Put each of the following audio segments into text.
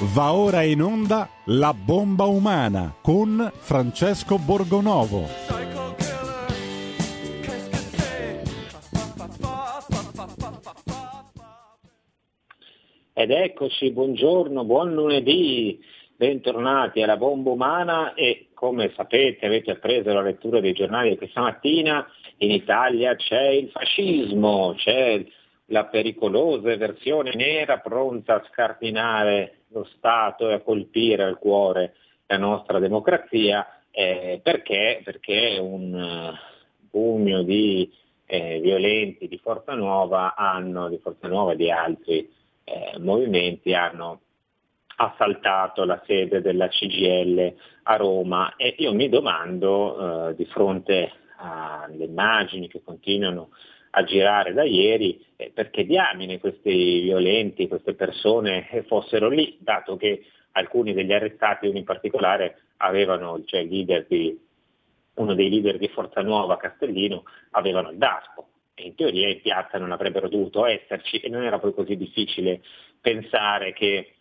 Va ora in onda La bomba umana con Francesco Borgonovo. Ed eccoci, buongiorno, buon lunedì, bentornati alla bomba umana e come sapete avete appreso la lettura dei giornali di questa mattina, in Italia c'è il fascismo, c'è la pericolosa versione nera pronta a scardinare lo Stato e a colpire al cuore la nostra democrazia, eh, perché? Perché un uh, pugno di eh, violenti di Forza Nuova hanno, di Forza Nuova e di altri eh, movimenti hanno assaltato la sede della CGL a Roma e io mi domando eh, di fronte alle immagini che continuano a girare da ieri, eh, perché diamine questi violenti, queste persone eh, fossero lì, dato che alcuni degli arrestati, uno in particolare, avevano, cioè di, uno dei leader di Forza Nuova, Castellino, avevano il DASPO. E in teoria in piazza non avrebbero dovuto esserci e non era poi così difficile pensare che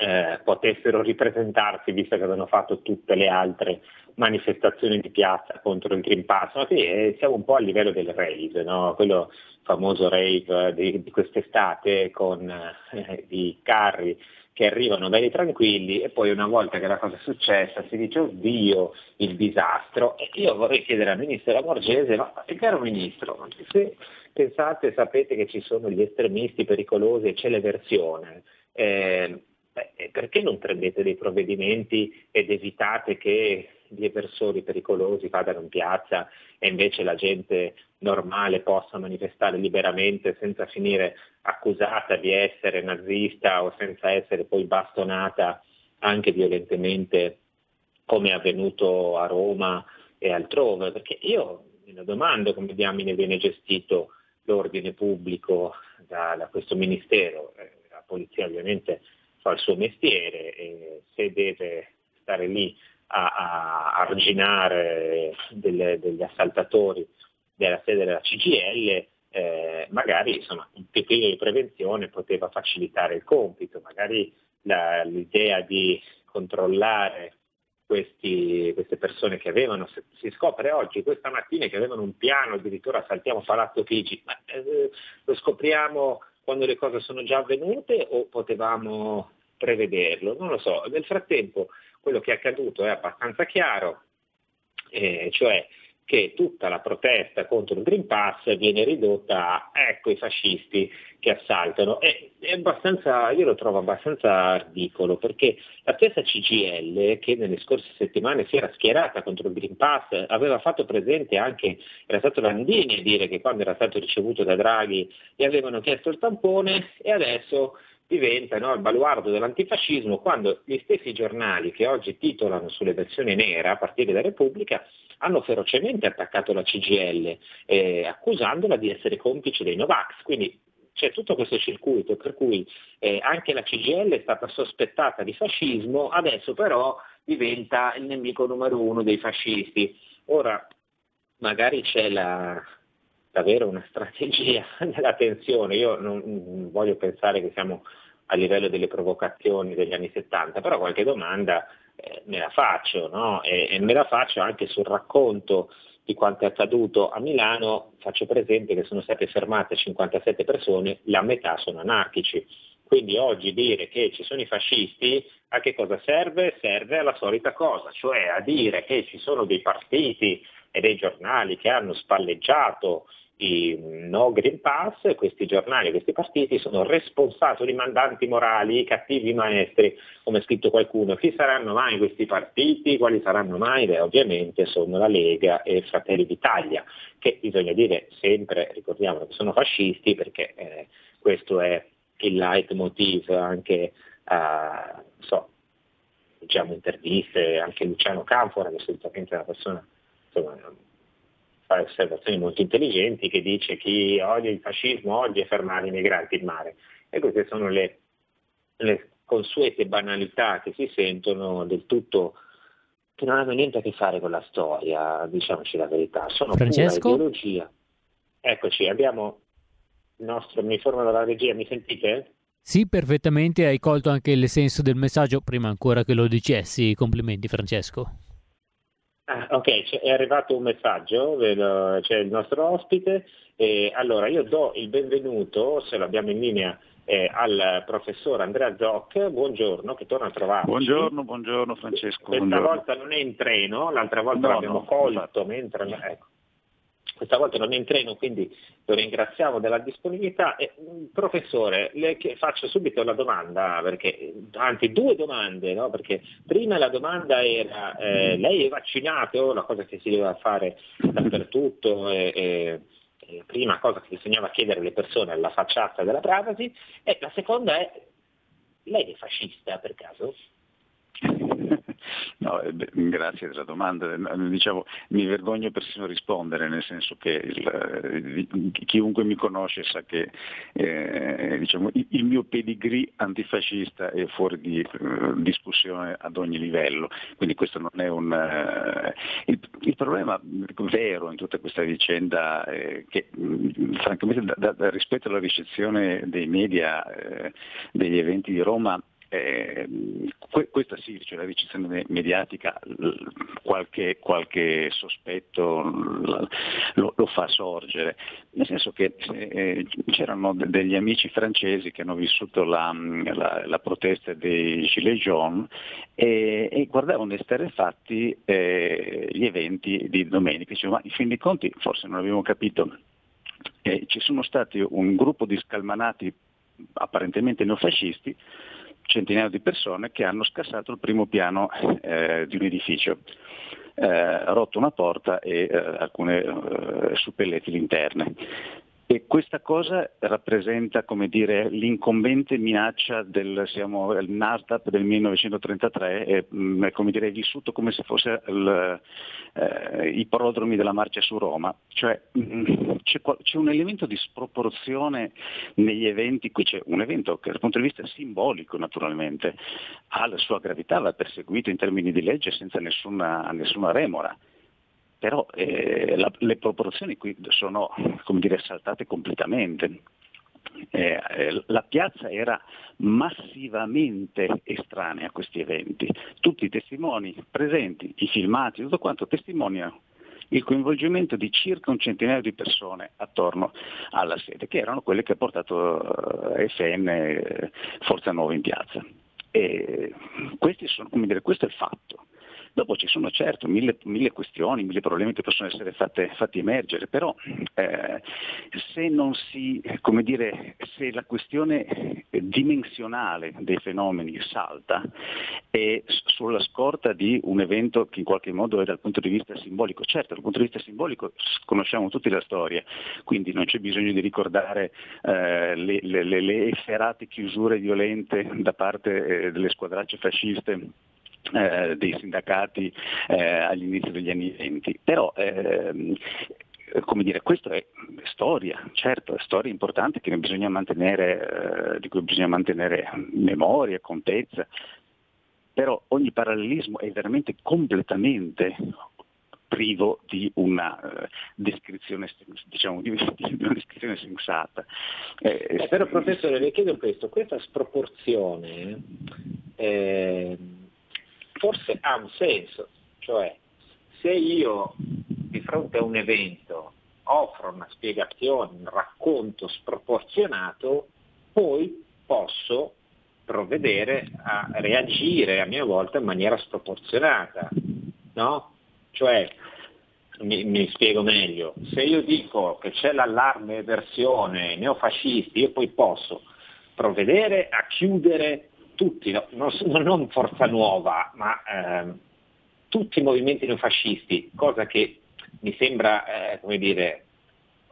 eh, potessero ripresentarsi, visto che avevano fatto tutte le altre manifestazioni di piazza contro il Green Pass. Ma sì, eh, siamo un po' a livello del rave, no? quello famoso rave di, di quest'estate con eh, i carri che arrivano belli tranquilli e poi una volta che la cosa è successa si dice oddio il disastro e io vorrei chiedere al ministro Lamorgese ma caro ministro se pensate sapete che ci sono gli estremisti pericolosi e c'è l'eversione eh, Beh, perché non prendete dei provvedimenti ed evitate che gli eversori pericolosi vadano in piazza e invece la gente normale possa manifestare liberamente senza finire accusata di essere nazista o senza essere poi bastonata anche violentemente come è avvenuto a Roma e altrove? Perché io mi domando come diamine viene gestito l'ordine pubblico da, da questo Ministero. Eh, la polizia ovviamente fa il suo mestiere e se deve stare lì a, a arginare delle, degli assaltatori della sede della CGL, eh, magari insomma, un pepino di prevenzione poteva facilitare il compito, magari la, l'idea di controllare questi, queste persone che avevano, si scopre oggi, questa mattina, che avevano un piano, addirittura saltiamo Palazzo Chigi, ma eh, lo scopriamo quando le cose sono già avvenute o potevamo prevederlo? Non lo so. Nel frattempo quello che è accaduto è abbastanza chiaro, eh, cioè che tutta la protesta contro il Green Pass viene ridotta a ecco i fascisti che assaltano. Abbastanza, io lo trovo abbastanza ridicolo perché la stessa CGL che nelle scorse settimane si era schierata contro il Green Pass aveva fatto presente anche, era stato Landini a dire che quando era stato ricevuto da Draghi gli avevano chiesto il tampone e adesso diventa no, il baluardo dell'antifascismo quando gli stessi giornali che oggi titolano sulle versioni nera a partire da Repubblica hanno ferocemente attaccato la CGL eh, accusandola di essere complice dei Novax. Quindi c'è tutto questo circuito per cui eh, anche la CGL è stata sospettata di fascismo, adesso però diventa il nemico numero uno dei fascisti. Ora magari c'è la, davvero una strategia della tensione. Io non, non, voglio pensare che siamo a livello delle provocazioni degli anni 70, però qualche domanda eh, me la faccio, no? e, e, me la faccio anche sul racconto di quanto è accaduto a Milano, faccio presente che sono state fermate 57 persone, la metà sono anarchici. Quindi oggi dire che ci sono i fascisti a che cosa serve? Serve alla solita cosa, cioè a dire che ci sono dei partiti e dei giornali che hanno spalleggiato i no Green Pass, questi giornali, questi partiti sono responsabili mandanti morali, cattivi maestri, come ha scritto qualcuno. Chi saranno mai questi partiti? Quali saranno mai? Beh, ovviamente sono la Lega e Fratelli d'Italia, che bisogna dire sempre, ricordiamo che sono fascisti perché eh, questo è il leitmotiv anche, uh, so, diciamo interviste, anche Luciano Canfora, che è una persona insomma, fa osservazioni molto intelligenti che dice chi odia il fascismo odia fermare i migranti in mare. E queste sono le, le consuete banalità che si sentono del tutto che non hanno niente a che fare con la storia, diciamoci la verità, sono Francesco? pura ideologia. Eccoci, abbiamo il nostro, mi informo dalla regia, mi sentite? Sì, perfettamente, hai colto anche il senso del messaggio prima ancora che lo dicessi. Complimenti Francesco. Ah, ok, è arrivato un messaggio, c'è il nostro ospite. E allora io do il benvenuto, se l'abbiamo in linea, eh, al professor Andrea Zoc, buongiorno, che torna a trovarci. Buongiorno, buongiorno Francesco. Questa buongiorno. volta non è in treno, l'altra volta no, l'abbiamo no, colto mentre... Ecco. Questa volta non è in treno, quindi lo ringraziamo della disponibilità. E, mm, professore, le faccio subito la domanda, perché, anzi due domande, no? perché prima la domanda era, eh, lei è vaccinato, la cosa che si deve fare dappertutto, e, e, prima cosa che bisognava chiedere alle persone alla facciata della privacy, e la seconda è, lei è fascista per caso? No, eh, grazie della domanda. Diciamo, mi vergogno persino a rispondere, nel senso che il, eh, chiunque mi conosce sa che eh, diciamo, il mio pedigree antifascista è fuori di uh, discussione ad ogni livello, quindi questo non è un... Uh, il, il, problema vero in tutta questa vicenda è che mh, francamente da, da, rispetto alla ricezione dei media eh, degli eventi di Roma eh, questa sì, cioè la ricezione mediatica, qualche, qualche sospetto lo, lo, fa sorgere, nel senso che eh, c'erano degli amici francesi che hanno vissuto la, la, la protesta dei Gilets jaunes e, e guardavano esterrefatti eh, gli eventi di domenica, dicevano ma in fin dei conti forse non abbiamo capito, eh, ci sono stati un gruppo di scalmanati apparentemente neofascisti centinaia di persone che hanno scassato il primo piano eh, di un edificio, eh, rotto una porta e eh, alcune eh, suppellettili interne. E questa cosa rappresenta dire, l'incombente minaccia del siamo, il NASDAQ del 1933, e, mm, è, dire, è vissuto come se fosse il, eh, i prodromi della marcia su Roma. Cioè, mm, c'è, c'è, un elemento di sproporzione negli eventi, qui c'è un evento che dal punto di vista simbolico naturalmente ha la sua gravità, va perseguito in termini di legge senza nessuna, nessuna remora però eh, la, le proporzioni qui sono dire, saltate completamente. Eh, eh, la piazza era massivamente estranea a questi eventi, tutti i testimoni presenti, i filmati, tutto quanto testimoniano il coinvolgimento di circa un centinaio di persone attorno alla sede, che erano quelle che ha portato eh, FN eh, Forza Nuova in piazza. E sono, dire, questo è il fatto. Dopo ci sono certo mille, mille questioni, mille problemi che possono essere fatte, fatti emergere, però eh, se non si, come dire, se la questione dimensionale dei fenomeni salta e sulla scorta di un evento che in qualche modo è dal punto di vista simbolico, certo dal punto di vista simbolico conosciamo tutti la storia, quindi non c'è bisogno di ricordare eh, le, le, le, efferate chiusure violente da parte eh, delle squadracce fasciste eh, dei sindacati eh, all'inizio degli anni 20. Però ehm, come dire, questa è storia, certo, è storia importante bisogna eh, di cui bisogna mantenere memoria, contezza, però ogni parallelismo è veramente completamente privo di una uh, descrizione, diciamo, di, di una descrizione sensata. Eh, eh, però professore le chiedo questo, questa sproporzione eh, forse ha un senso, cioè se io di fronte a un evento offro una spiegazione, un racconto sproporzionato, poi posso provvedere a reagire a mia volta in maniera sproporzionata, no? Cioè, mi, mi, spiego meglio, se io dico che c'è l'allarme versione neofascisti, io poi posso provvedere a chiudere tutti, no, non, non, Forza Nuova, ma eh, tutti i movimenti neofascisti, cosa che mi sembra, eh, come dire,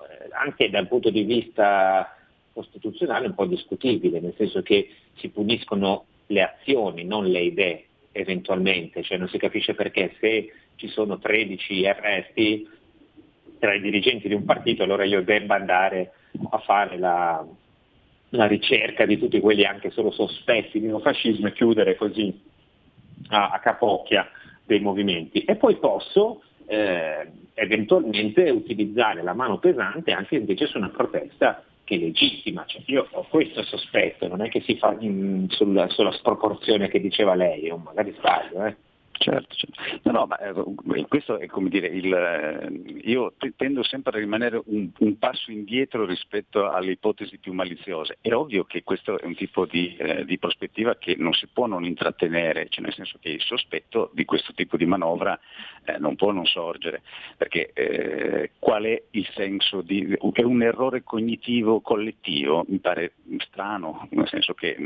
eh, anche dal punto di vista costituzionale un po' discutibile, nel senso che si puniscono le azioni, non le idee eventualmente, cioè non si capisce perché se ci sono 13 arresti tra i dirigenti di un partito allora io debba andare a fare la, la ricerca di tutti quelli anche solo sospetti di neofascismo e chiudere così a, a capocchia dei movimenti. E poi posso eh, eventualmente utilizzare la mano pesante anche invece su una protesta che legittima. Cioè, io ho questo sospetto, non è che si fa in, sulla, sulla, sproporzione che diceva lei, o magari sbaglio. Eh. Certo, certo. No, no, ma eh, questo è come dire, il, eh, io tendo sempre a rimanere un, un, passo indietro rispetto alle ipotesi più maliziose. È ovvio che questo è un tipo di, eh, di, prospettiva che non si può non intrattenere, cioè nel senso che il sospetto di questo tipo di manovra eh, non può non sorgere, perché eh, qual è il senso di... è un errore cognitivo collettivo, mi pare strano, nel senso che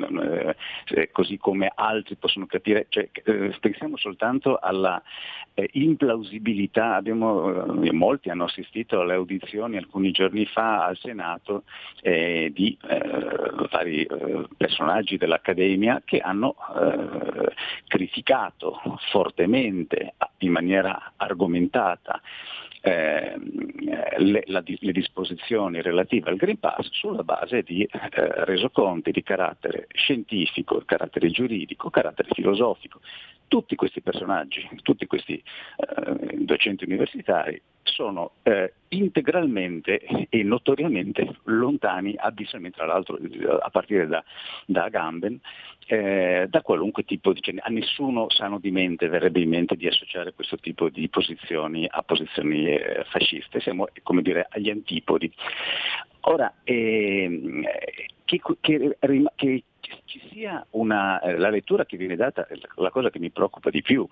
eh, così come altri possono capire, cioè, pensiamo soltanto soltanto alla eh, implausibilità, abbiamo, eh, molti hanno assistito alle audizioni alcuni giorni fa al Senato eh, di eh, vari eh, personaggi dell'Accademia che hanno eh, criticato fortemente, in maniera argomentata, eh, le, la, le, disposizioni relative al Green Pass sulla base di eh, resoconti di carattere scientifico, carattere giuridico, carattere filosofico. Tutti questi personaggi, tutti questi eh, docenti universitari sono eh, integralmente e notoriamente lontani, abissalmente tra l'altro a partire da, da Agamben, eh, da qualunque tipo di... Cioè, a nessuno sano di mente verrebbe in mente di associare questo tipo di posizioni a posizioni eh, fasciste, siamo come dire agli antipodi. Ora, ehm, che, che, che, ci sia una, eh, la lettura che viene data, la cosa che mi preoccupa di più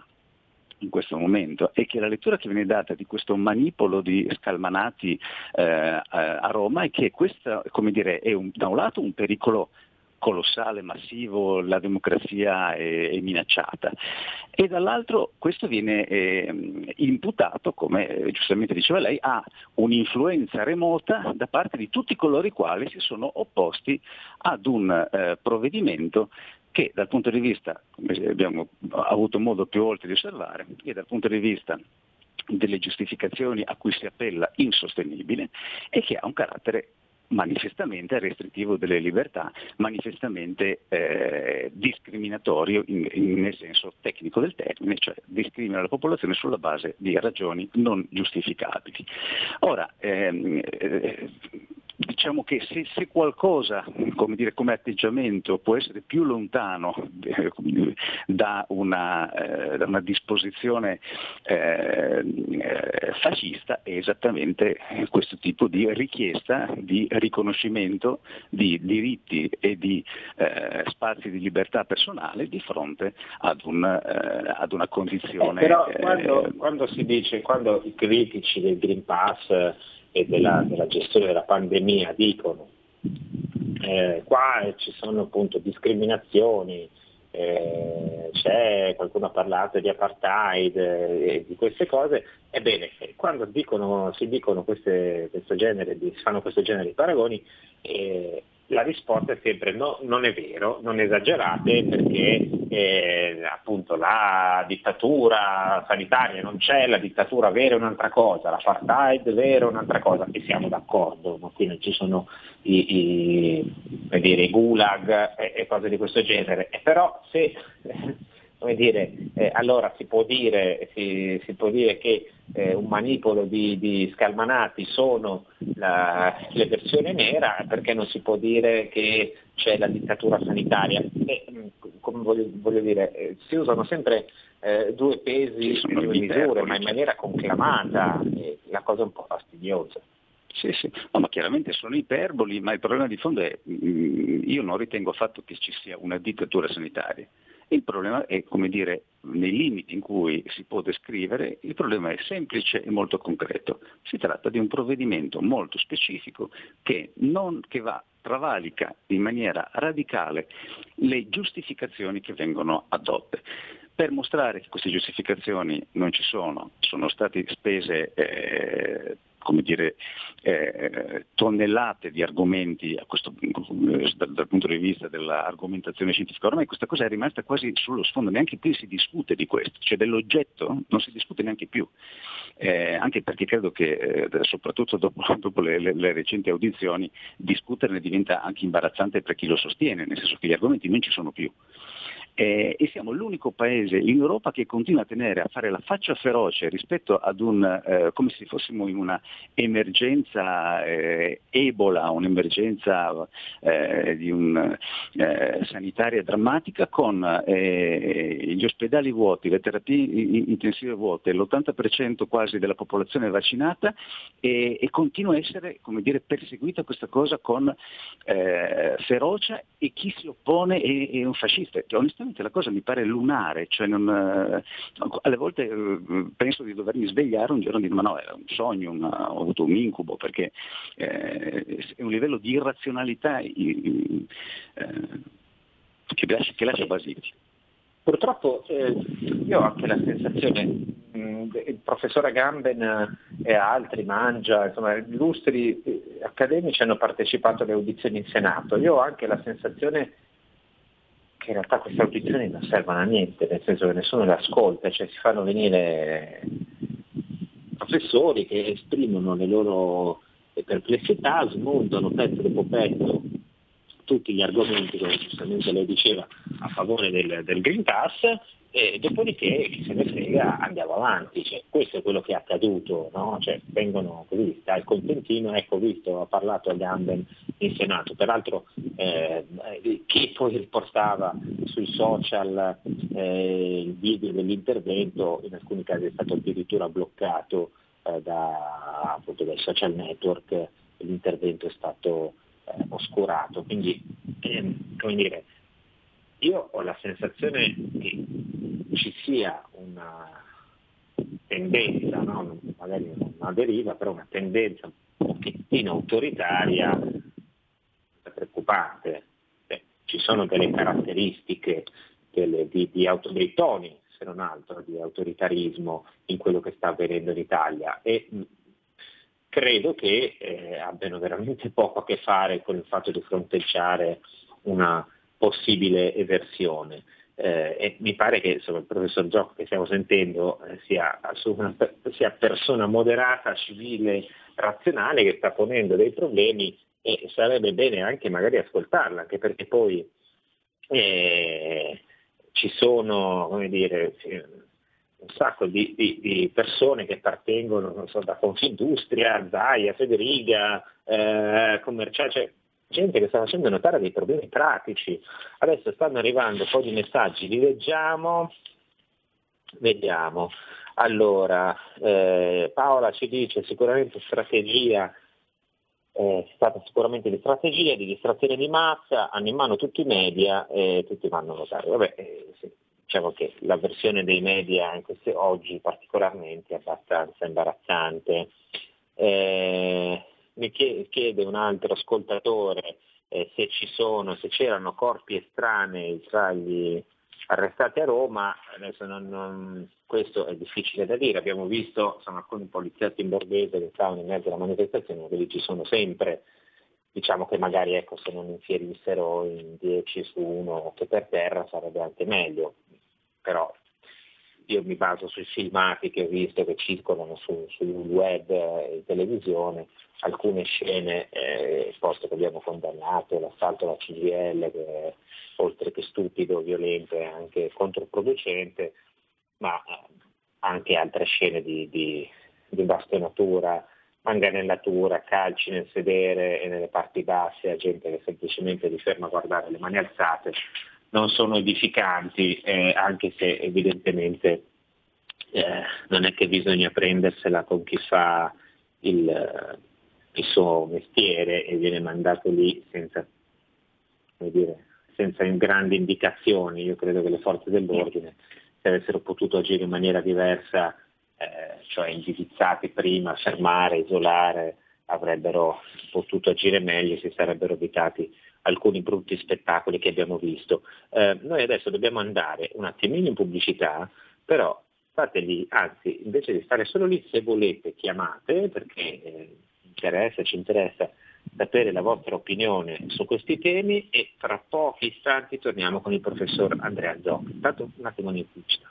in questo momento è che la lettura che viene data di questo manipolo di scalmanati eh, a Roma è che questo come dire, è un, da un lato un pericolo colossale, massivo, la democrazia è, è minacciata. E dall'altro questo viene eh, imputato, come eh, giustamente diceva lei, a un'influenza remota da parte di tutti coloro i quali si sono opposti ad un eh, provvedimento che dal punto di vista, come abbiamo avuto modo più volte di osservare, che dal punto di vista delle giustificazioni a cui si appella insostenibile e che ha un carattere manifestamente restrittivo delle libertà, manifestamente eh, discriminatorio in, in, nel senso tecnico del termine, cioè discrimina la popolazione sulla base di ragioni non giustificabili. Ora, ehm, eh, diciamo che se, se qualcosa come, dire, come, atteggiamento può essere più lontano eh, da, una, eh, da, una, disposizione eh, fascista è esattamente questo tipo di richiesta di riconoscimento di diritti e di eh, spazi di libertà personale di fronte ad, un, eh, ad una condizione. Eh, però quando, quando, si dice, quando i critici del Green Pass e della, della gestione della pandemia dicono. Eh, qua ci sono appunto discriminazioni, eh, c'è, qualcuno ha parlato di apartheid eh, di queste cose, ebbene quando dicono, si dicono queste, questo genere di, fanno questo genere di paragoni eh, la risposta è sempre no, non è vero, non esagerate perché eh, appunto la dittatura sanitaria non c'è, la dittatura vera è un'altra cosa, l'apartheid vera è un'altra cosa, e siamo d'accordo, ma qui non ci sono i, i, dire, i gulag e, e, cose di questo genere. E però se come dire, eh, allora si può dire, si, si può dire che eh, un manipolo di, di scalmanati sono la, le versioni nera, perché non si può dire che c'è la dittatura sanitaria? E, mm, come voglio, voglio dire, eh, si usano sempre eh, due pesi e due misure, ma in maniera conclamata, la cosa è un po' fastidiosa. Sì, sì, no, ma chiaramente sono iperboli, ma il problema di fondo è, mm, io non ritengo affatto che ci sia una dittatura sanitaria. Il problema è, come dire, nei limiti in cui si può descrivere, il problema è semplice e molto concreto. Si tratta di un provvedimento molto specifico che, non, che va, travalica in maniera radicale le giustificazioni che vengono adotte. Per mostrare che queste giustificazioni non ci sono, sono state spese eh, come dire, eh, tonnellate di argomenti questo, dal, dal, punto di vista dell'argomentazione scientifica. Ormai questa cosa è rimasta quasi sullo sfondo, neanche più si discute di questo, cioè dell'oggetto non si discute neanche più, eh, anche perché credo che eh, soprattutto dopo, dopo le, le, le, recenti audizioni discuterne diventa anche imbarazzante per chi lo sostiene, nel senso che gli argomenti non ci sono più. Eh, e siamo l'unico paese in Europa che continua a tenere a fare la faccia feroce rispetto ad un, eh, come se fossimo in una emergenza eh, ebola, un'emergenza eh, di un, eh, sanitaria drammatica con gli ospedali vuoti, le terapie intensive vuote, l'80% quasi della popolazione vaccinata e, e continua a essere come dire, perseguita questa cosa con eh, ferocia e chi si oppone è, è un fascista. Cioè, onestamente la cosa mi pare lunare, cioè non, eh, alle volte eh, penso di dovermi svegliare un giorno e dire ma no, era un sogno, una, ho avuto un incubo, perché eh, è un livello di irrazionalità eh, che, lascia, che lascia basiti. Purtroppo eh, io ho anche la sensazione, il professore Gamben e altri, Mangia, insomma, illustri eh, accademici hanno partecipato alle audizioni in Senato. Io ho anche la sensazione che in realtà queste audizioni non servono a niente, nel senso che nessuno le ascolta, cioè si fanno venire professori che esprimono le loro perplessità, smontano pezzo dopo pezzo tutti gli argomenti, come giustamente lei diceva, a favore del, del Green Pass e dopodiché chi se ne frega andiamo avanti, cioè, questo è quello che è accaduto, no? cioè, vengono così dal contentino, ecco visto, ha parlato a Gamben in Senato, peraltro eh, chi poi riportava sui social eh, il video dell'intervento in alcuni casi è stato addirittura bloccato eh, da, appunto, dai social network, l'intervento è stato eh, oscurato. Quindi, ehm, come dire, io ho la sensazione che ci sia una tendenza, no? magari una deriva, però una tendenza un pochettino autoritaria preoccupante. Beh, ci sono delle caratteristiche delle, di, di auto, dei toni, se non altro, di autoritarismo in quello che sta avvenendo in Italia e credo che eh, abbiano veramente poco a che fare con il fatto di fronteggiare una possibile eversione. Eh, e mi pare che insomma, il professor Gioco che stiamo sentendo eh, sia, una, sia persona moderata, civile, razionale che sta ponendo dei problemi e sarebbe bene anche magari ascoltarla, anche perché poi eh, ci sono, come dire, un sacco di, di, di, persone che appartengono so, da Confindustria, Zaia, Federica, eh, commerciale, cioè gente che sta facendo notare dei problemi pratici. Adesso stanno arrivando un po' di messaggi, li leggiamo, vediamo. Allora, eh, Paola ci dice sicuramente strategia, eh, è stata sicuramente di strategia, di distrazione di massa, hanno in mano tutti i media e tutti vanno a votare. Vabbè, eh, sì, diciamo che la versione dei media queste, oggi particolarmente è abbastanza imbarazzante. Eh, mi chiede un altro ascoltatore eh, se ci sono, se c'erano corpi estranei tra gli arrestati a Roma, adesso non, non, questo è difficile da dire, abbiamo visto insomma, alcuni poliziotti in borghese che stavano in mezzo alla manifestazione, quelli ci sono sempre, diciamo che magari ecco, se non infierissero in 10 su 1 che per terra sarebbe anche meglio, però io mi baso sui filmati che ho visto che circolano su, sul web e in televisione, alcune scene, eh, posto che abbiamo condannato, l'assalto alla CGL, che è, oltre che stupido, violento e anche controproducente, ma eh, anche altre scene di, di, di bastonatura, manganellatura, calci nel sedere e nelle parti basse, a gente che semplicemente li ferma a guardare le mani alzate non sono edificanti, eh, anche se evidentemente eh, non è che bisogna prendersela con chi fa il, il suo mestiere e viene mandato lì senza, dire, senza grandi indicazioni. Io credo che le forze dell'ordine, se avessero potuto agire in maniera diversa, eh, cioè indirizzati prima, fermare, isolare, avrebbero potuto agire meglio, si sarebbero evitati alcuni brutti spettacoli che abbiamo visto. Eh, noi adesso dobbiamo andare un attimino in pubblicità, però lì, anzi invece di stare solo lì se volete chiamate perché eh, interessa, ci interessa sapere la vostra opinione su questi temi e fra pochi istanti torniamo con il professor Andrea Zocchi. Intanto un attimo di pubblicità.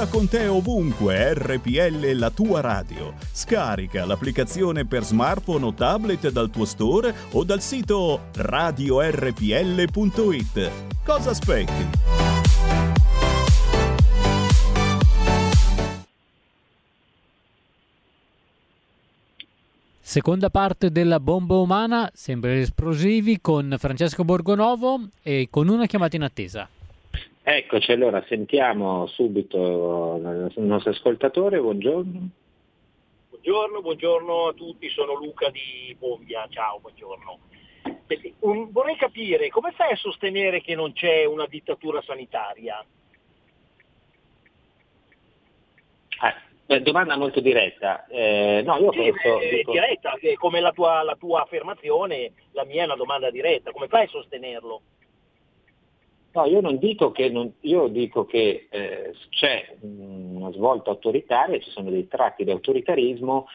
Porta con te ovunque RPL la tua radio. Scarica l'applicazione per smartphone o tablet dal tuo store o dal sito radiorpl.it. Cosa aspetti? Seconda parte della bomba umana, sempre esplosivi, con Francesco Borgonovo e con una chiamata in attesa. Eccoci, allora sentiamo subito il nostro ascoltatore, buongiorno. Buongiorno, buongiorno a tutti, sono Luca di Bobbia, ciao, buongiorno. Vorrei capire come fai a sostenere che non c'è una dittatura sanitaria? Eh, domanda molto diretta. Eh, no, io sì, penso, è dico... diretta, come la tua, la tua affermazione, la mia è una domanda diretta. Come fai a sostenerlo? No, io non dico che, non, io dico che eh, c'è una svolta autoritaria, ci sono dei tratti di autoritarismo,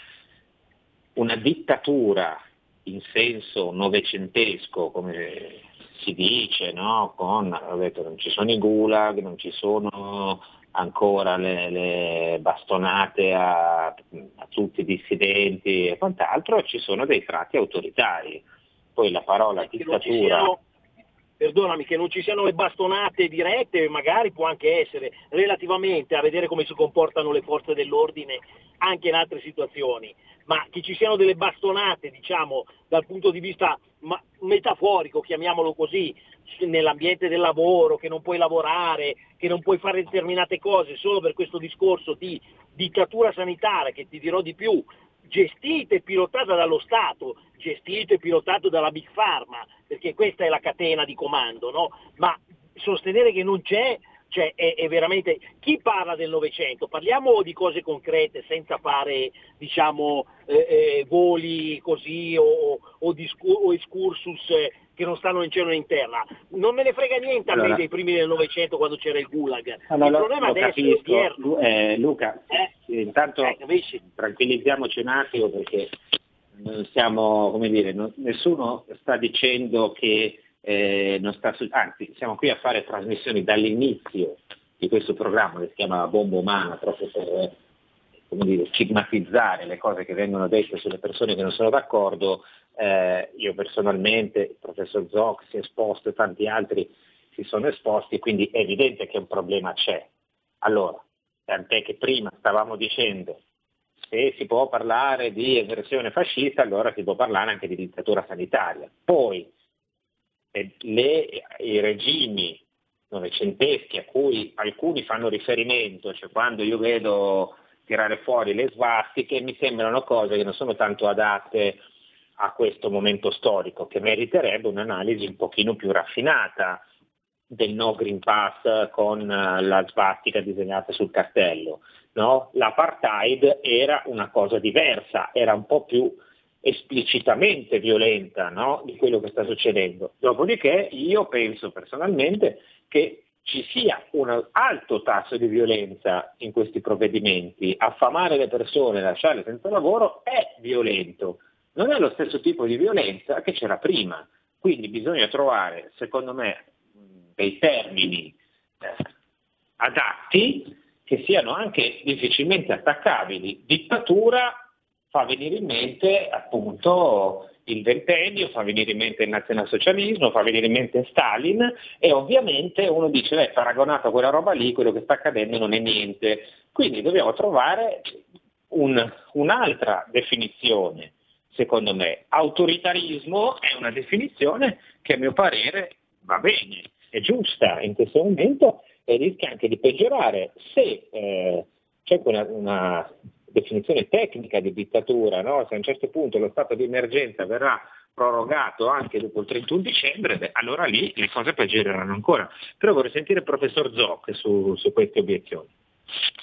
una dittatura in senso novecentesco, come si dice, no? Con, detto, non ci sono i gulag, non ci sono ancora le, le bastonate a, a, tutti i dissidenti e quant'altro, ci sono dei tratti autoritari. Poi la parola dittatura perdonami, che non ci siano le bastonate dirette, magari può anche essere, relativamente a vedere come si comportano le forze dell'ordine anche in altre situazioni, ma che ci siano delle bastonate, diciamo, dal punto di vista metaforico, chiamiamolo così, nell'ambiente del lavoro, che non puoi lavorare, che non puoi fare determinate cose solo per questo discorso di dittatura sanitaria, che ti dirò di più, gestita e pilotata dallo Stato, gestito e pilotato dalla Big Pharma, perché questa è la catena di comando, no? ma sostenere che non c'è cioè è, è, veramente chi parla del Novecento? Parliamo di cose concrete senza fare diciamo, eh, eh, voli così o, o, discur- o excursus eh, che non stanno in cielo né in terra. Non me ne frega niente a me dei primi del Novecento quando c'era il Gulag. No, il lo, problema lo adesso capisco. è Lu- eh, Luca, Eh? intanto Eh, tranquillizziamoci un attimo perché non siamo, come dire, non- nessuno sta dicendo che eh, non sta su- anzi siamo qui a fare trasmissioni dall'inizio di questo programma che si chiama Bomba Umana proprio per eh, dire, stigmatizzare le cose che vengono dette sulle persone che non sono d'accordo. Eh, io personalmente, il professor Zoc si è esposto e tanti altri si sono esposti, quindi è evidente che un problema c'è. Allora, tant'è che prima stavamo dicendo se si può parlare di eversione fascista, allora si può parlare anche di dittatura sanitaria. Poi le- i regimi novecenteschi a cui alcuni fanno riferimento, cioè quando io vedo tirare fuori le svastiche, mi sembrano cose che non sono tanto adatte a questo momento storico, che meriterebbe un'analisi un pochino più raffinata del no Green Pass con eh, la svastica disegnata sul cartello. No? L'apartheid era una cosa diversa, era un po' più esplicitamente violenta no? di quello che sta succedendo. Dopodiché io penso personalmente che ci sia un alto tasso di violenza in questi provvedimenti. Affamare le persone e lasciarle senza lavoro è violento, non è lo stesso tipo di violenza che c'era prima. Quindi bisogna trovare, secondo me, dei termini eh, adatti che siano anche difficilmente attaccabili. Dittatura fa venire in mente appunto il ventennio, fa venire in mente il nazionalsocialismo, fa venire in mente Stalin e ovviamente uno dice, beh, paragonato a quella roba lì, quello che sta accadendo non è niente. Quindi dobbiamo trovare un- un'altra definizione, secondo me. Autoritarismo è una definizione che a mio parere va bene, è giusta in questo momento e rischia anche di peggiorare se eh, c'è una, una definizione tecnica di dittatura, no? se a un certo punto lo stato di emergenza verrà prorogato anche dopo il 31 dicembre, beh, allora lì le cose peggioreranno ancora. Però vorrei sentire il professor Zoc su, su queste obiezioni.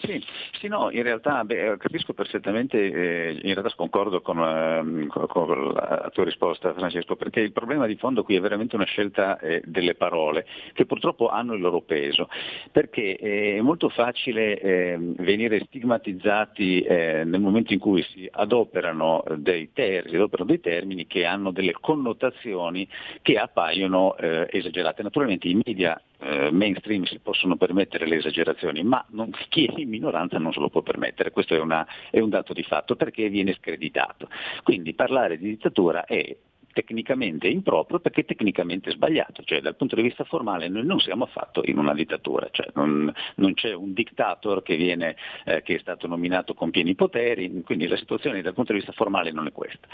Sì, sì, no, in realtà beh, capisco perfettamente, eh, in realtà concordo con, eh, con, la tua risposta Francesco, perché il problema di fondo qui è veramente una scelta eh, delle parole, che purtroppo hanno il loro peso, perché è molto facile ehm, venire stigmatizzati eh, nel momento in cui si adoperano dei, termini, adoperano dei termini che hanno delle connotazioni che appaiono eh, esagerate. Naturalmente i media eh, mainstream si possono permettere le esagerazioni, ma non, chi è in minoranza non se lo può permettere, questo è, una, è un dato di fatto perché viene screditato. Quindi parlare di dittatura è tecnicamente improprio perché tecnicamente sbagliato, cioè dal punto di vista formale noi non siamo affatto in una dittatura, cioè non, non c'è un dictator che, viene, eh, che, è stato nominato con pieni poteri, quindi la situazione dal punto di vista formale non è questa.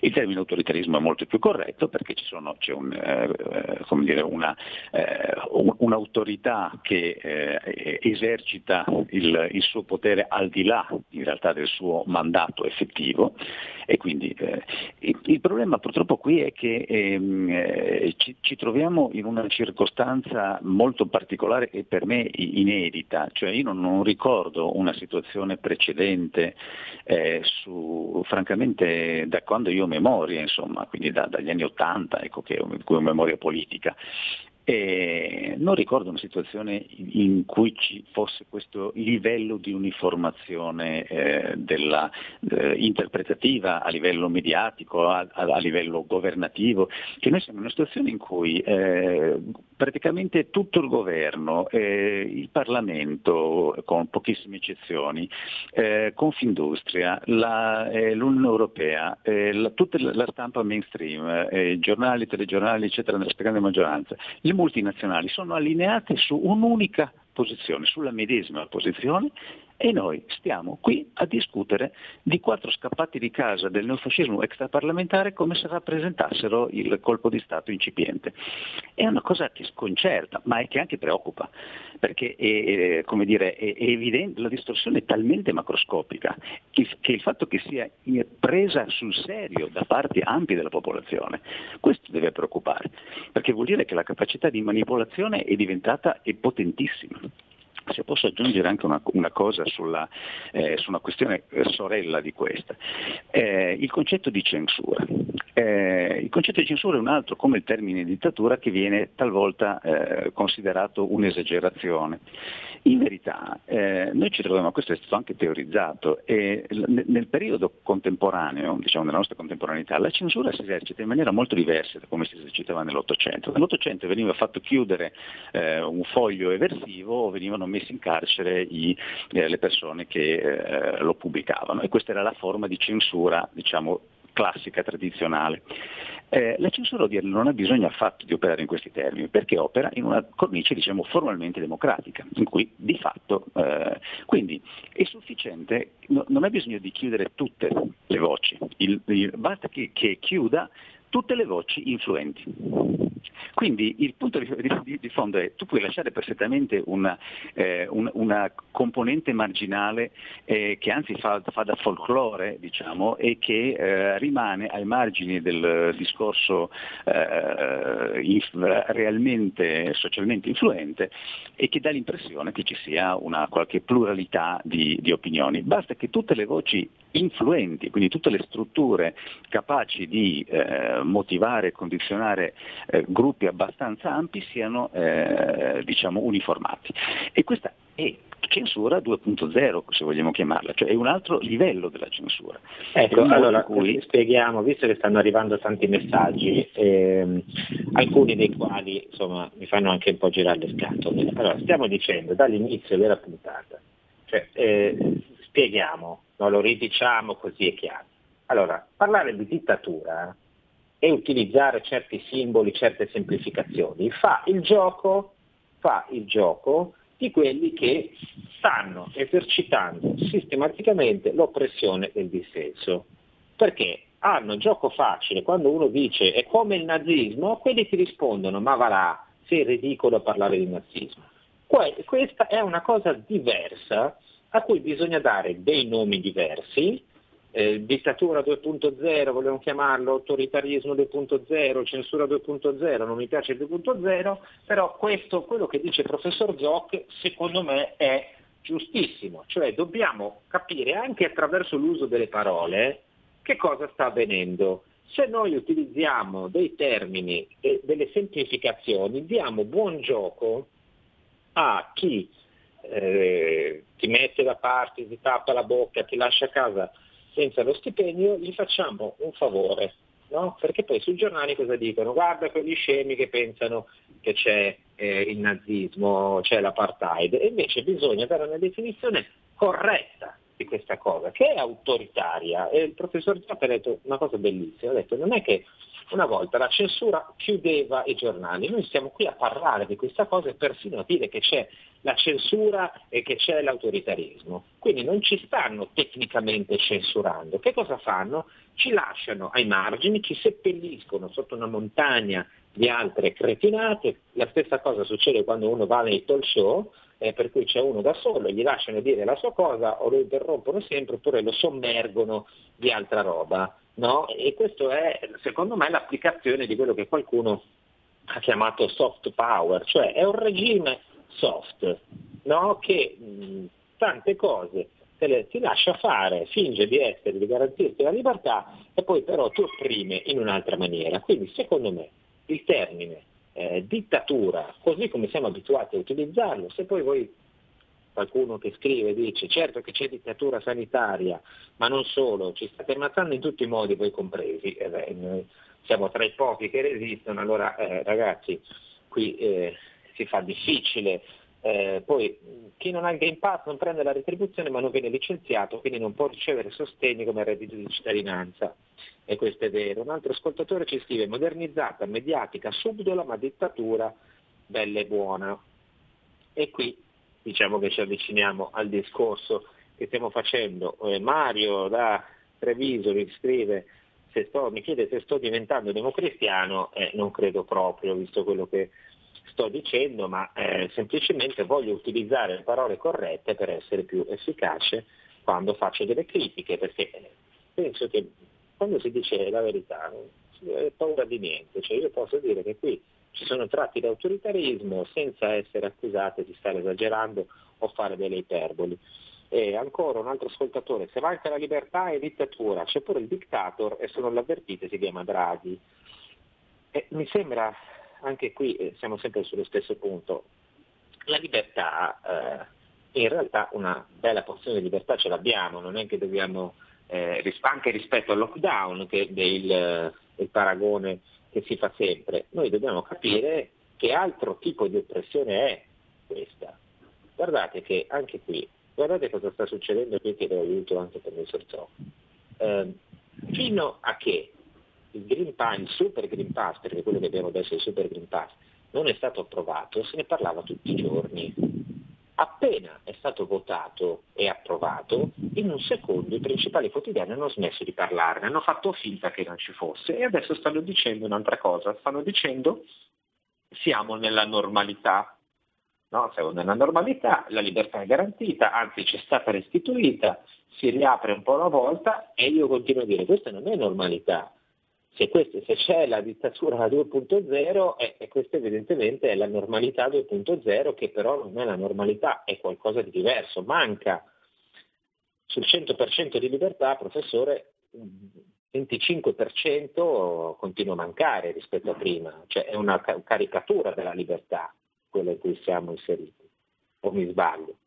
Il termine autoritarismo è molto più corretto perché sono, c'è un, eh, dire, una, eh, un'autorità che eh, esercita il, il, suo potere al di là in realtà del suo mandato effettivo e quindi eh, il, il problema purtroppo qui è che ehm, eh, ci, ci, troviamo in una circostanza molto particolare e per me inedita, cioè io non, non ricordo una situazione precedente eh, su, francamente da quando io ho memoria, insomma, quindi da, dagli anni Ottanta, ecco, che ho, ho memoria politica, e non ricordo una situazione in cui ci fosse questo livello di uniformazione eh, della, eh, interpretativa a livello mediatico, a, a, livello governativo, che noi siamo in una situazione in cui eh, praticamente tutto il governo, eh, il Parlamento, con pochissime eccezioni, eh, Confindustria, la, eh, l'Unione Europea, la, tutta la stampa mainstream, giornali, telegiornali, eccetera, nella stragrande maggioranza, le multinazionali sono allineate su un'unica posizione, sulla medesima posizione e noi stiamo qui a discutere di quattro scappati di casa del neofascismo extraparlamentare come se rappresentassero il colpo di Stato incipiente. È una cosa che sconcerta, ma è che anche preoccupa, perché è, dire, è, evidente, la distorsione è talmente macroscopica che, che, il fatto che sia presa sul serio da parti ampie della popolazione, questo deve preoccupare, perché vuol dire che la capacità di manipolazione è diventata è potentissima. Se posso aggiungere anche una, una cosa sulla, eh, su una questione eh, sorella di questa, eh, il concetto di censura. Eh, il concetto di censura è un altro, come il termine dittatura, che viene talvolta eh, considerato un'esagerazione. In verità eh, noi ci troviamo, questo è stato anche teorizzato, e nel periodo contemporaneo, diciamo nella nostra contemporaneità, la censura si esercita in maniera molto diversa da come si esercitava nell'Ottocento. Nell'Ottocento veniva fatto chiudere eh, un foglio eversivo o venivano messi in carcere i, eh, le persone che eh, lo pubblicavano e questa era la forma di censura diciamo, classica, tradizionale. Eh, la censura odierna non ha bisogno affatto di operare in questi termini, perché opera in una cornice diciamo, formalmente democratica, in cui di fatto eh, quindi è sufficiente, no, non ha bisogno di chiudere tutte le voci, il, il, basta che, che chiuda tutte le voci influenti. Quindi il punto di, di, di fondo è che tu puoi lasciare perfettamente una, eh, un, una componente marginale eh, che anzi fa, fa, da folklore diciamo, e che eh, rimane ai margini del discorso eh, inf- realmente socialmente influente e che dà l'impressione che ci sia una qualche pluralità di, di opinioni. Basta che tutte le voci influenti, quindi tutte le strutture capaci di eh, motivare e condizionare eh, gruppi abbastanza ampi siano eh, diciamo, uniformati. E questa è censura 2.0 se vogliamo chiamarla, cioè è un altro livello della censura. Ecco, allora cui... spieghiamo, visto che stanno arrivando tanti messaggi, ehm, alcuni dei quali insomma, mi fanno anche un po' girare le scatole. Allora, stiamo dicendo dall'inizio della puntata, cioè, eh, spieghiamo, no, lo ridiciamo così è chiaro. Allora, parlare di dittatura e utilizzare certi simboli, certe semplificazioni, fa il gioco, fa il gioco di quelli che stanno esercitando sistematicamente l'oppressione del dissenso. Perché hanno gioco facile quando uno dice è come il nazismo, quelli ti rispondono ma va là, sei ridicolo parlare di nazismo. questa è una cosa diversa a cui bisogna dare dei nomi diversi, eh, dittatura 2.0 vogliamo chiamarlo, autoritarismo 2.0, censura 2.0, non mi piace il 2.0, però questo, quello che dice il professor Zoc, secondo me è giustissimo, cioè dobbiamo capire anche attraverso l'uso delle parole che cosa sta avvenendo. Se noi utilizziamo dei termini e delle semplificazioni, diamo buon gioco a chi eh, ti mette da parte, ti tappa la bocca, ti lascia a casa senza lo stipendio, gli facciamo un favore. No? Perché poi sui giornali cosa dicono? Guarda quegli scemi che pensano che c'è eh, il nazismo, c'è l'apartheid, e invece bisogna dare una definizione corretta di questa cosa, che è autoritaria. E il professor Zappa ha detto una cosa bellissima, ha detto non è che una volta la censura chiudeva i giornali, noi siamo qui a parlare di questa cosa e persino a dire che c'è la censura e che c'è l'autoritarismo. Quindi non ci stanno tecnicamente censurando. Che cosa fanno? Ci lasciano ai margini, ci seppelliscono sotto una montagna di altre cretinate. La stessa cosa succede quando uno va nei talk show, eh, per cui c'è uno da solo, gli lasciano dire la sua cosa o lo interrompono sempre oppure lo sommergono di altra roba. No? E questo è secondo me l'applicazione di quello che qualcuno ha chiamato soft power, cioè è un regime soft no? che mh, tante cose te le, ti lascia fare, finge di essere, di garantirti la libertà e poi però ti opprime in un'altra maniera. Quindi secondo me il termine eh, dittatura, così come siamo abituati a utilizzarlo, se poi voi qualcuno che scrive dice certo che c'è dittatura sanitaria, ma non solo, ci state ammazzando in tutti i modi, voi compresi, eh beh, siamo tra i pochi che resistono, allora eh, ragazzi qui eh, si fa difficile. Eh, poi chi non ha il Game Pass non prende la retribuzione ma non viene licenziato, quindi non può ricevere sostegni come reddito di cittadinanza. E questo è vero. Un altro ascoltatore ci scrive modernizzata, mediatica, subdola ma dittatura, bella e buona. E qui diciamo che ci avviciniamo al discorso che stiamo facendo. Eh, Mario da Treviso mi scrive, sto, mi chiede se sto diventando democristiano, eh, non credo proprio, visto quello che sto dicendo, ma eh, semplicemente voglio utilizzare le parole corrette per essere più efficace quando faccio delle critiche, perché penso che quando si dice la verità non si ha paura di niente, cioè io posso dire che qui ci sono tratti di autoritarismo senza essere accusati di stare esagerando o fare delle iperboli. E ancora un altro ascoltatore, se manca la libertà è dittatura, c'è pure il dictator e se non l'avvertite si chiama Draghi. E mi sembra, anche qui eh, siamo sempre sullo stesso punto, la libertà, eh, in realtà una bella porzione di libertà ce l'abbiamo, non è che dobbiamo, eh, anche rispetto al lockdown, che è il, il paragone che si fa sempre, noi dobbiamo capire che altro tipo di oppressione è questa. Guardate che anche qui, guardate cosa sta succedendo qui che do aiuto anche per il Sorzò. Eh, fino a che il Green Pass, il Super Green Pass, perché quello che abbiamo adesso è il Super Green Pass, non è stato approvato, se ne parlava tutti i giorni. Appena è stato votato e approvato, in un secondo i principali quotidiani hanno smesso di parlarne, hanno fatto finta che non ci fosse e adesso stanno dicendo un'altra cosa, stanno dicendo siamo nella normalità. No, siamo nella normalità, la libertà è garantita, anzi c'è stata restituita, si riapre un po' alla volta e io continuo a dire questa non è normalità, se, questo, se c'è la dittatura 2.0, eh, e questa evidentemente è la normalità 2.0 che però non è la normalità, è qualcosa di diverso, manca sul 100% di libertà, professore, 25% continua a mancare rispetto a prima, cioè è una caricatura della libertà quella in cui siamo inseriti, o mi sbaglio?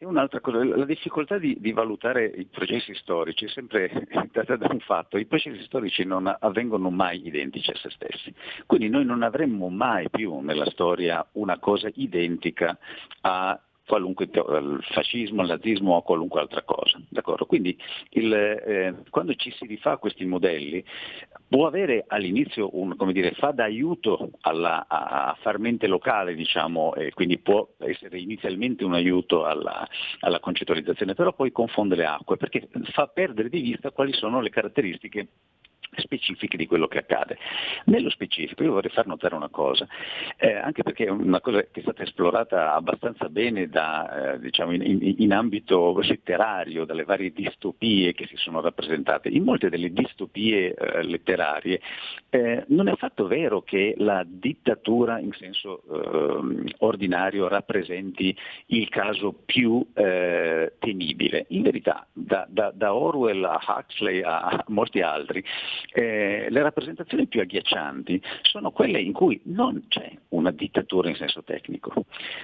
E un'altra cosa, la difficoltà di, di, valutare i processi storici è sempre data da un fatto, i processi storici non avvengono mai identici a se stessi, quindi noi non avremmo mai più nella storia una cosa identica a qualunque il fascismo, il nazismo o qualunque altra cosa. D'accordo? Quindi il, eh, quando ci si rifà questi modelli può avere all'inizio un, come dire, fa da aiuto alla, a, far mente locale, diciamo, e quindi può essere inizialmente un aiuto alla, alla concettualizzazione, però poi confonde le acque perché fa perdere di vista quali sono le caratteristiche specifiche di quello che accade. Nello specifico io vorrei far notare una cosa, eh, anche perché è una cosa che è stata esplorata abbastanza bene da, eh, diciamo in, in, in, ambito letterario, dalle varie distopie che si sono rappresentate. In molte delle distopie eh, letterarie eh, non è affatto vero che la dittatura in senso ehm, ordinario rappresenti il caso più eh, temibile. In verità, da, da, da Orwell a Huxley a molti altri, eh, le rappresentazioni più agghiaccianti sono quelle in cui non c'è una dittatura in senso tecnico,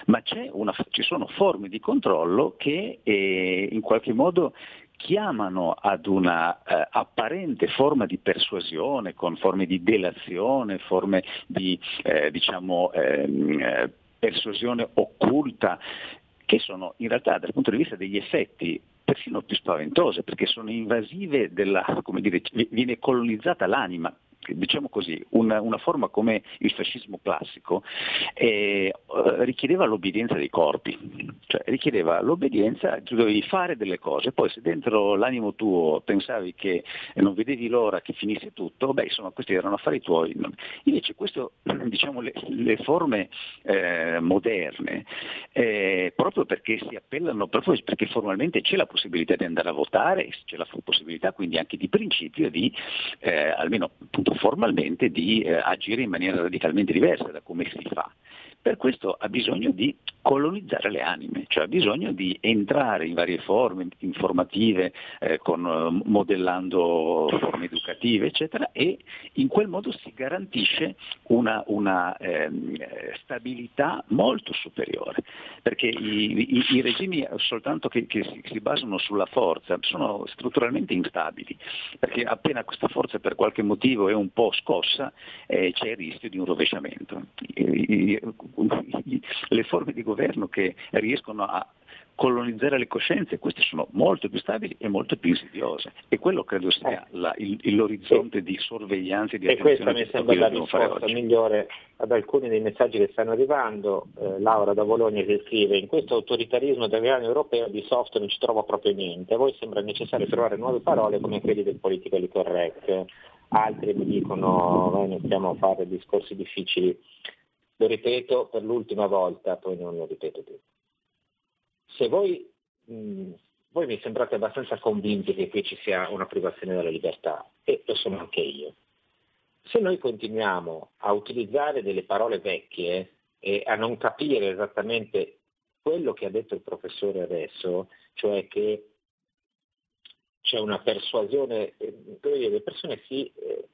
ma una, ci sono forme di controllo che eh, in qualche modo chiamano ad una eh, apparente forma di persuasione, con forme di delazione, forme di eh, diciamo, ehm, eh, persuasione occulta, che sono in realtà dal punto di vista degli effetti persino più spaventose perché sono invasive della, come dire, viene colonizzata l'anima diciamo così, una, una, forma come il fascismo classico eh, richiedeva l'obbedienza dei corpi, cioè richiedeva l'obbedienza, tu dovevi fare delle cose, poi se dentro l'animo tuo pensavi che non vedevi l'ora che finisse tutto, beh insomma questi erano affari tuoi. Invece questo, diciamo, le, le forme eh, moderne, eh, proprio perché si appellano, proprio perché formalmente c'è la possibilità di andare a votare, c'è la possibilità quindi anche di principio di, eh, almeno appunto formalmente di eh, agire in maniera radicalmente diversa da come si fa. Per questo ha bisogno di colonizzare le anime, cioè ha bisogno di entrare in varie forme informative, eh, con, eh, modellando forme educative, eccetera, e in quel modo si garantisce una, una ehm, stabilità molto superiore, perché i, i, i regimi soltanto che, che si, si, basano sulla forza sono strutturalmente instabili, perché appena questa forza per qualche motivo è un po' scossa eh, c'è il rischio di un rovesciamento. I, le forme di governo che riescono a colonizzare le coscienze, queste sono molto più stabili e molto più insidiose. E quello credo sia eh. la, il, l'orizzonte di sorveglianza e di attenzione. E questa mi sembra la risposta migliore ad alcuni dei messaggi che stanno arrivando. Eh, Laura da Bologna che scrive, in questo autoritarismo italiano europeo di soft non ci trovo proprio niente, a voi sembra necessario trovare nuove parole come quelli del politically correct. Altri mi dicono, noi iniziamo a fare discorsi difficili lo ripeto per l'ultima volta, poi non lo ripeto più. Se voi, mh, voi mi sembrate abbastanza convinti che qui ci sia una privazione della libertà, e lo sono anche io, se noi continuiamo a utilizzare delle parole vecchie e a non capire esattamente quello che ha detto il professore adesso, cioè che c'è una persuasione, eh, le persone si eh,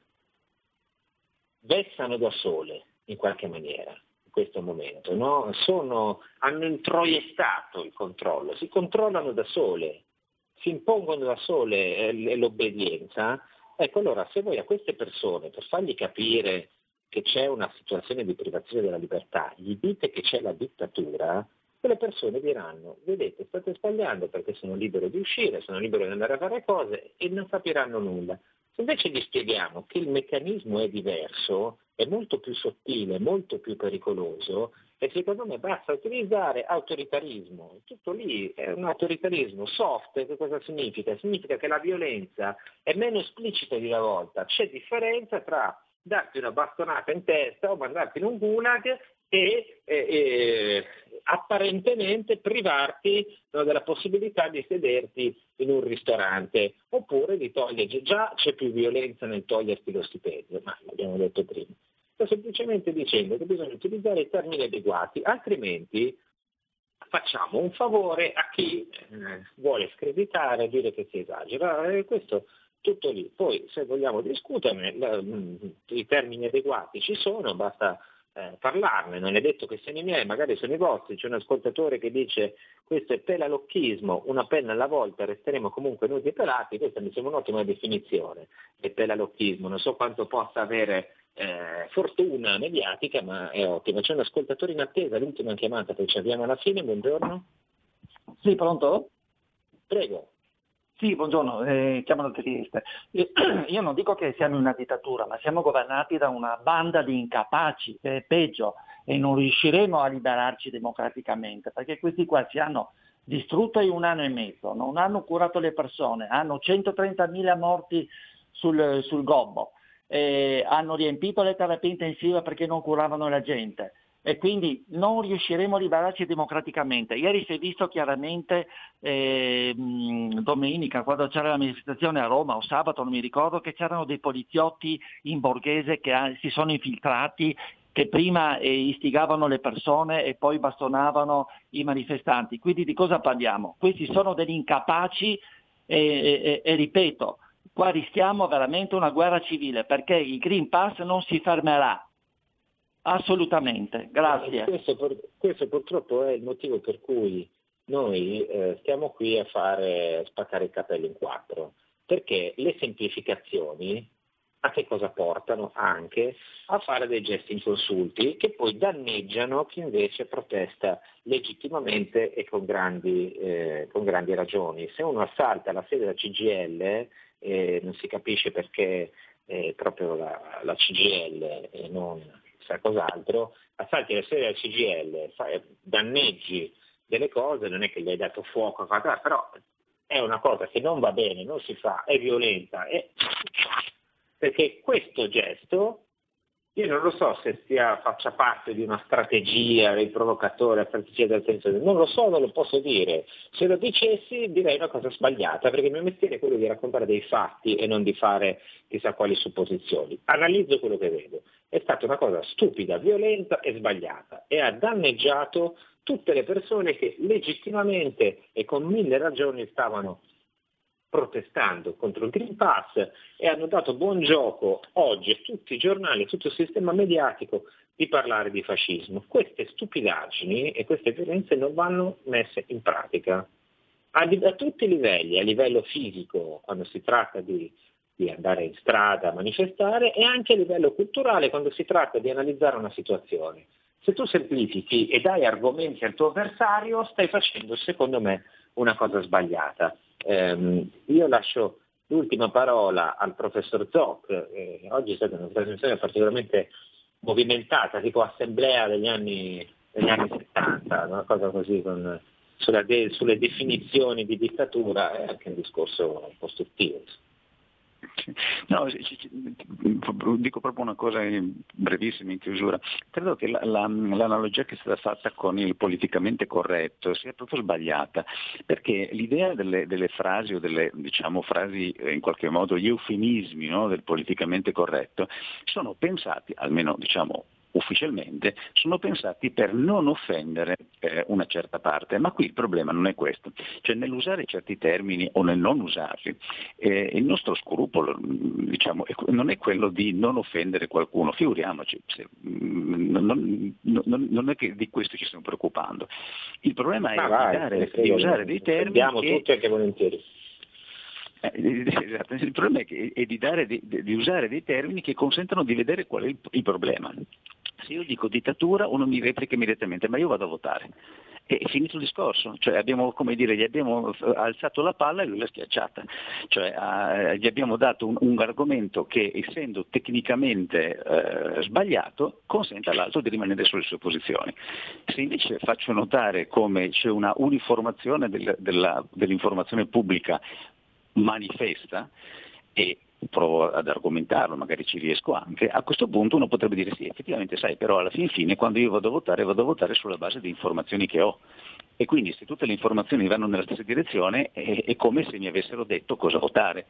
vessano da sole, in qualche maniera in questo momento, no? Sono, hanno introiettato il controllo, si controllano da sole, si impongono da sole l'obbedienza. Ecco allora se voi a queste persone per fargli capire che c'è una situazione di privazione della libertà, gli dite che c'è la dittatura, quelle persone diranno, vedete, state sbagliando perché sono libero di uscire, sono libero di andare a fare cose e non capiranno nulla. Se invece gli spieghiamo che il meccanismo è diverso, è molto più sottile, molto più pericoloso e secondo me basta utilizzare autoritarismo. Tutto lì è un autoritarismo soft, che cosa significa? Significa che la violenza è meno esplicita di una volta, c'è differenza tra darti una bastonata in testa o mandarti in un gulag e, e, e apparentemente privarti no, della possibilità di sederti in un ristorante oppure di toglierti, già c'è più violenza nel toglierti lo stipendio, ma l'abbiamo detto prima. Sto semplicemente dicendo che bisogna utilizzare i termini adeguati, altrimenti facciamo un favore a chi eh, vuole screditare, dire che si esagera. E questo tutto lì. Poi se vogliamo discuterne, la, mm, i termini adeguati ci sono, basta eh, parlarne, non è detto che siano i miei, magari sono i vostri, c'è un ascoltatore che dice questo è pelalocchismo, una penna alla volta, resteremo comunque nudi e pelati, questa mi sembra un'ottima definizione, il pelalocchismo, non so quanto possa avere eh, fortuna mediatica, ma è ottima. C'è un ascoltatore in attesa, l'ultima chiamata, poi ci avviamo alla fine, buongiorno. Sì, pronto? Prego. Sì, buongiorno, eh, chiamo da Trieste. Io non dico che siamo in una dittatura, ma siamo governati da una banda di incapaci, che è peggio, e non riusciremo a liberarci democraticamente, perché questi qua ci hanno distrutto in un anno e mezzo, non hanno curato le persone, hanno 130.000 morti sul, sul gobbo, eh, hanno riempito le terapie intensive perché non curavano la gente e quindi non riusciremo a liberarci democraticamente. Ieri si è visto chiaramente eh, domenica, quando c'era la manifestazione a Roma o sabato, non mi ricordo, che c'erano dei poliziotti in borghese che si sono infiltrati che prima eh, istigavano le persone e poi bastonavano i manifestanti. Quindi di cosa parliamo? Questi sono degli incapaci e, e, e ripeto, qua rischiamo veramente una guerra civile perché il Green Pass non si fermerà. Assolutamente, grazie. Questo, questo purtroppo è il motivo per cui noi eh, stiamo qui a fare spaccare i capelli in quattro, perché le semplificazioni a che cosa portano? Anche a fare dei gesti inconsulti che poi danneggiano chi invece protesta legittimamente e con grandi, eh, con grandi ragioni. Se uno assalta la sede della CGL eh, non si capisce perché eh, proprio la, la, CGL e non chissà cos'altro, assalti la sede della CGL, fai, danneggi delle cose, non è che gli hai dato fuoco, però è una cosa che non va bene, non si fa, è violenta, è perché questo gesto, io non lo so se sia, faccia parte di una strategia del provocatore, strategia del senso, non lo so, non lo posso dire. Se lo dicessi direi una cosa sbagliata, perché il mio mestiere è quello di raccontare dei fatti e non di fare chissà quali supposizioni. Analizzo quello che vedo. È stata una cosa stupida, violenta e sbagliata e ha danneggiato tutte le persone che legittimamente e con mille ragioni stavano protestando contro il Green Pass e hanno dato buon gioco oggi a tutti i giornali, a tutto il sistema mediatico di parlare di fascismo. Queste stupidaggini e queste violenze non vanno messe in pratica a, a tutti i livelli, a livello fisico quando si tratta di, di andare in strada a manifestare e anche a livello culturale quando si tratta di analizzare una situazione. Se tu semplifichi e dai argomenti al tuo avversario, stai facendo, secondo me, una cosa sbagliata. Eh, io lascio l'ultima parola al professor Zoc, eh, oggi è stata una trasmissione particolarmente movimentata, tipo assemblea degli anni, degli anni 70, una cosa così con, de, sulle definizioni di dittatura, è anche un discorso costruttivo. No, dico proprio una cosa brevissima in chiusura. Credo che la, la, l'analogia che è stata fatta con il politicamente corretto sia proprio sbagliata, perché l'idea delle, delle frasi o delle diciamo, frasi eh, in qualche modo, gli eufemismi no, del politicamente corretto sono pensati, almeno diciamo ufficialmente sono pensati per non offendere eh, una certa parte, ma qui il problema non è questo, cioè nell'usare certi termini o nel non usarli, eh, il nostro scrupolo diciamo, non è quello di non offendere qualcuno, figuriamoci, se, mm, non, non, non, è che di questo ci stiamo preoccupando, il problema è vai, di, dare, di usare dei termini... Che, tutti anche volentieri. Eh, esatto. Il problema è, di, dare, di, usare dei termini che consentano di vedere qual è il problema. Se io dico dittatura uno mi replica immediatamente, ma io vado a votare. E è finito il discorso, cioè abbiamo, dire, gli abbiamo alzato la palla e lui l'ha schiacciata, cioè, uh, gli abbiamo dato un, un, argomento che essendo tecnicamente uh, sbagliato consente all'altro di rimanere sulle sue posizioni. Se invece faccio notare come c'è una uniformazione del, della, dell'informazione pubblica manifesta e provo ad argomentarlo, magari ci riesco anche, a questo punto uno potrebbe dire sì, effettivamente sai, però alla fin fine quando io vado a votare vado a votare sulla base di informazioni che ho. E quindi se tutte le informazioni vanno nella stessa direzione è, è come se mi avessero detto cosa votare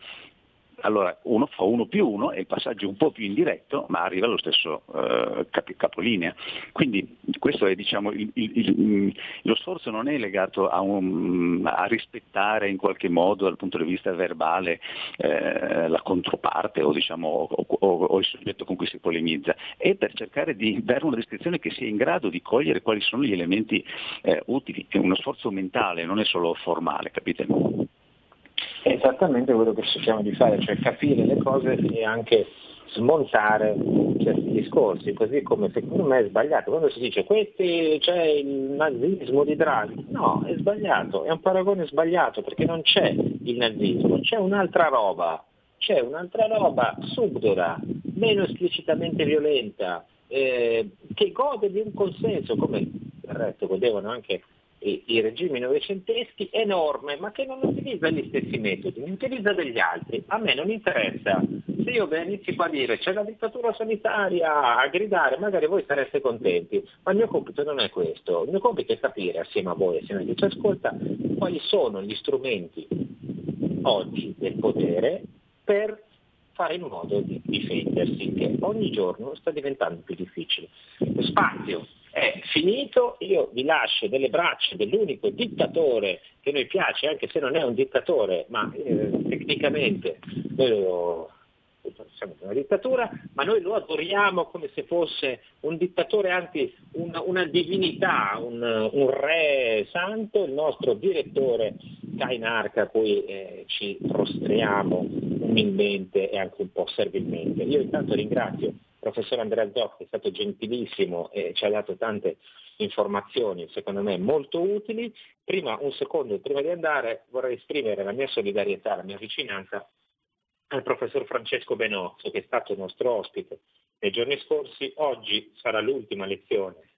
allora uno fa uno più uno e il passaggio è un po' più indiretto, ma arriva allo stesso eh, cap- capolinea. Quindi questo è diciamo, il, il, il, lo sforzo non è legato a, un, a, rispettare in qualche modo dal punto di vista verbale eh, la controparte o, diciamo, o, o, o, il soggetto con cui si polemizza, è per cercare di dare una descrizione che sia in grado di cogliere quali sono gli elementi eh, utili. È uno sforzo mentale, non è solo formale, capite? È esattamente quello che cerchiamo di fare, cioè capire le cose e anche smontare certi discorsi, così come secondo me è sbagliato. Quando si dice questi c'è il nazismo di Draghi, no, è sbagliato, è un paragone sbagliato perché non c'è il nazismo, c'è un'altra roba, c'è un'altra roba subdola, meno esplicitamente violenta, eh, che gode di un consenso, come del resto godevano anche i, i regimi novecenteschi enorme, ma che non utilizza gli stessi metodi, ne utilizza degli altri. A me non interessa se io inizi qua a dire c'è la dittatura sanitaria, a gridare, magari voi sareste contenti, ma il mio compito non è questo, il mio compito è capire assieme a voi, assieme a chi ci ascolta, quali sono gli strumenti oggi del potere per fare in modo di difendersi, che ogni giorno sta diventando più difficile. Spazio è finito, io vi lascio delle braccia dell'unico dittatore che noi piace, anche se non è un dittatore, ma eh, tecnicamente noi lo, siamo una dittatura, ma noi lo adoriamo come se fosse un dittatore, anzi una, una divinità, un, un, re santo, il nostro direttore Kainarca a cui eh, ci prostriamo umilmente e anche un po' servilmente. Io intanto ringrazio professor Andrea Zoc che è stato gentilissimo e ci ha dato tante informazioni, secondo me molto utili. Prima, un secondo, prima di andare, vorrei esprimere la mia solidarietà, la mia vicinanza al professor Francesco Benozzo, che è stato nostro ospite nei giorni scorsi. Oggi sarà l'ultima lezione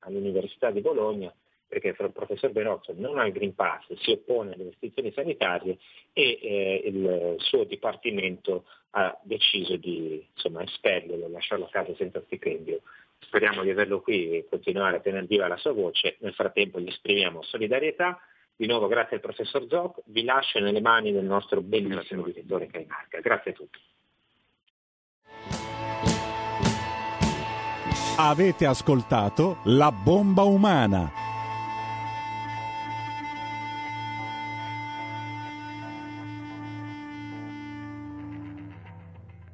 all'Università di Bologna perché il professor Benozzo non ha il Green Pass, si oppone alle restrizioni sanitarie e eh, il suo dipartimento ha deciso di insomma, espellerlo, lasciarlo a casa senza stipendio. Speriamo di averlo qui e continuare a tenere viva la sua voce. Nel frattempo gli esprimiamo solidarietà. Di nuovo grazie al professor Zoc, vi lascio nelle mani del nostro bellissimo direttore Caimarca. Grazie a tutti. Avete ascoltato La bomba umana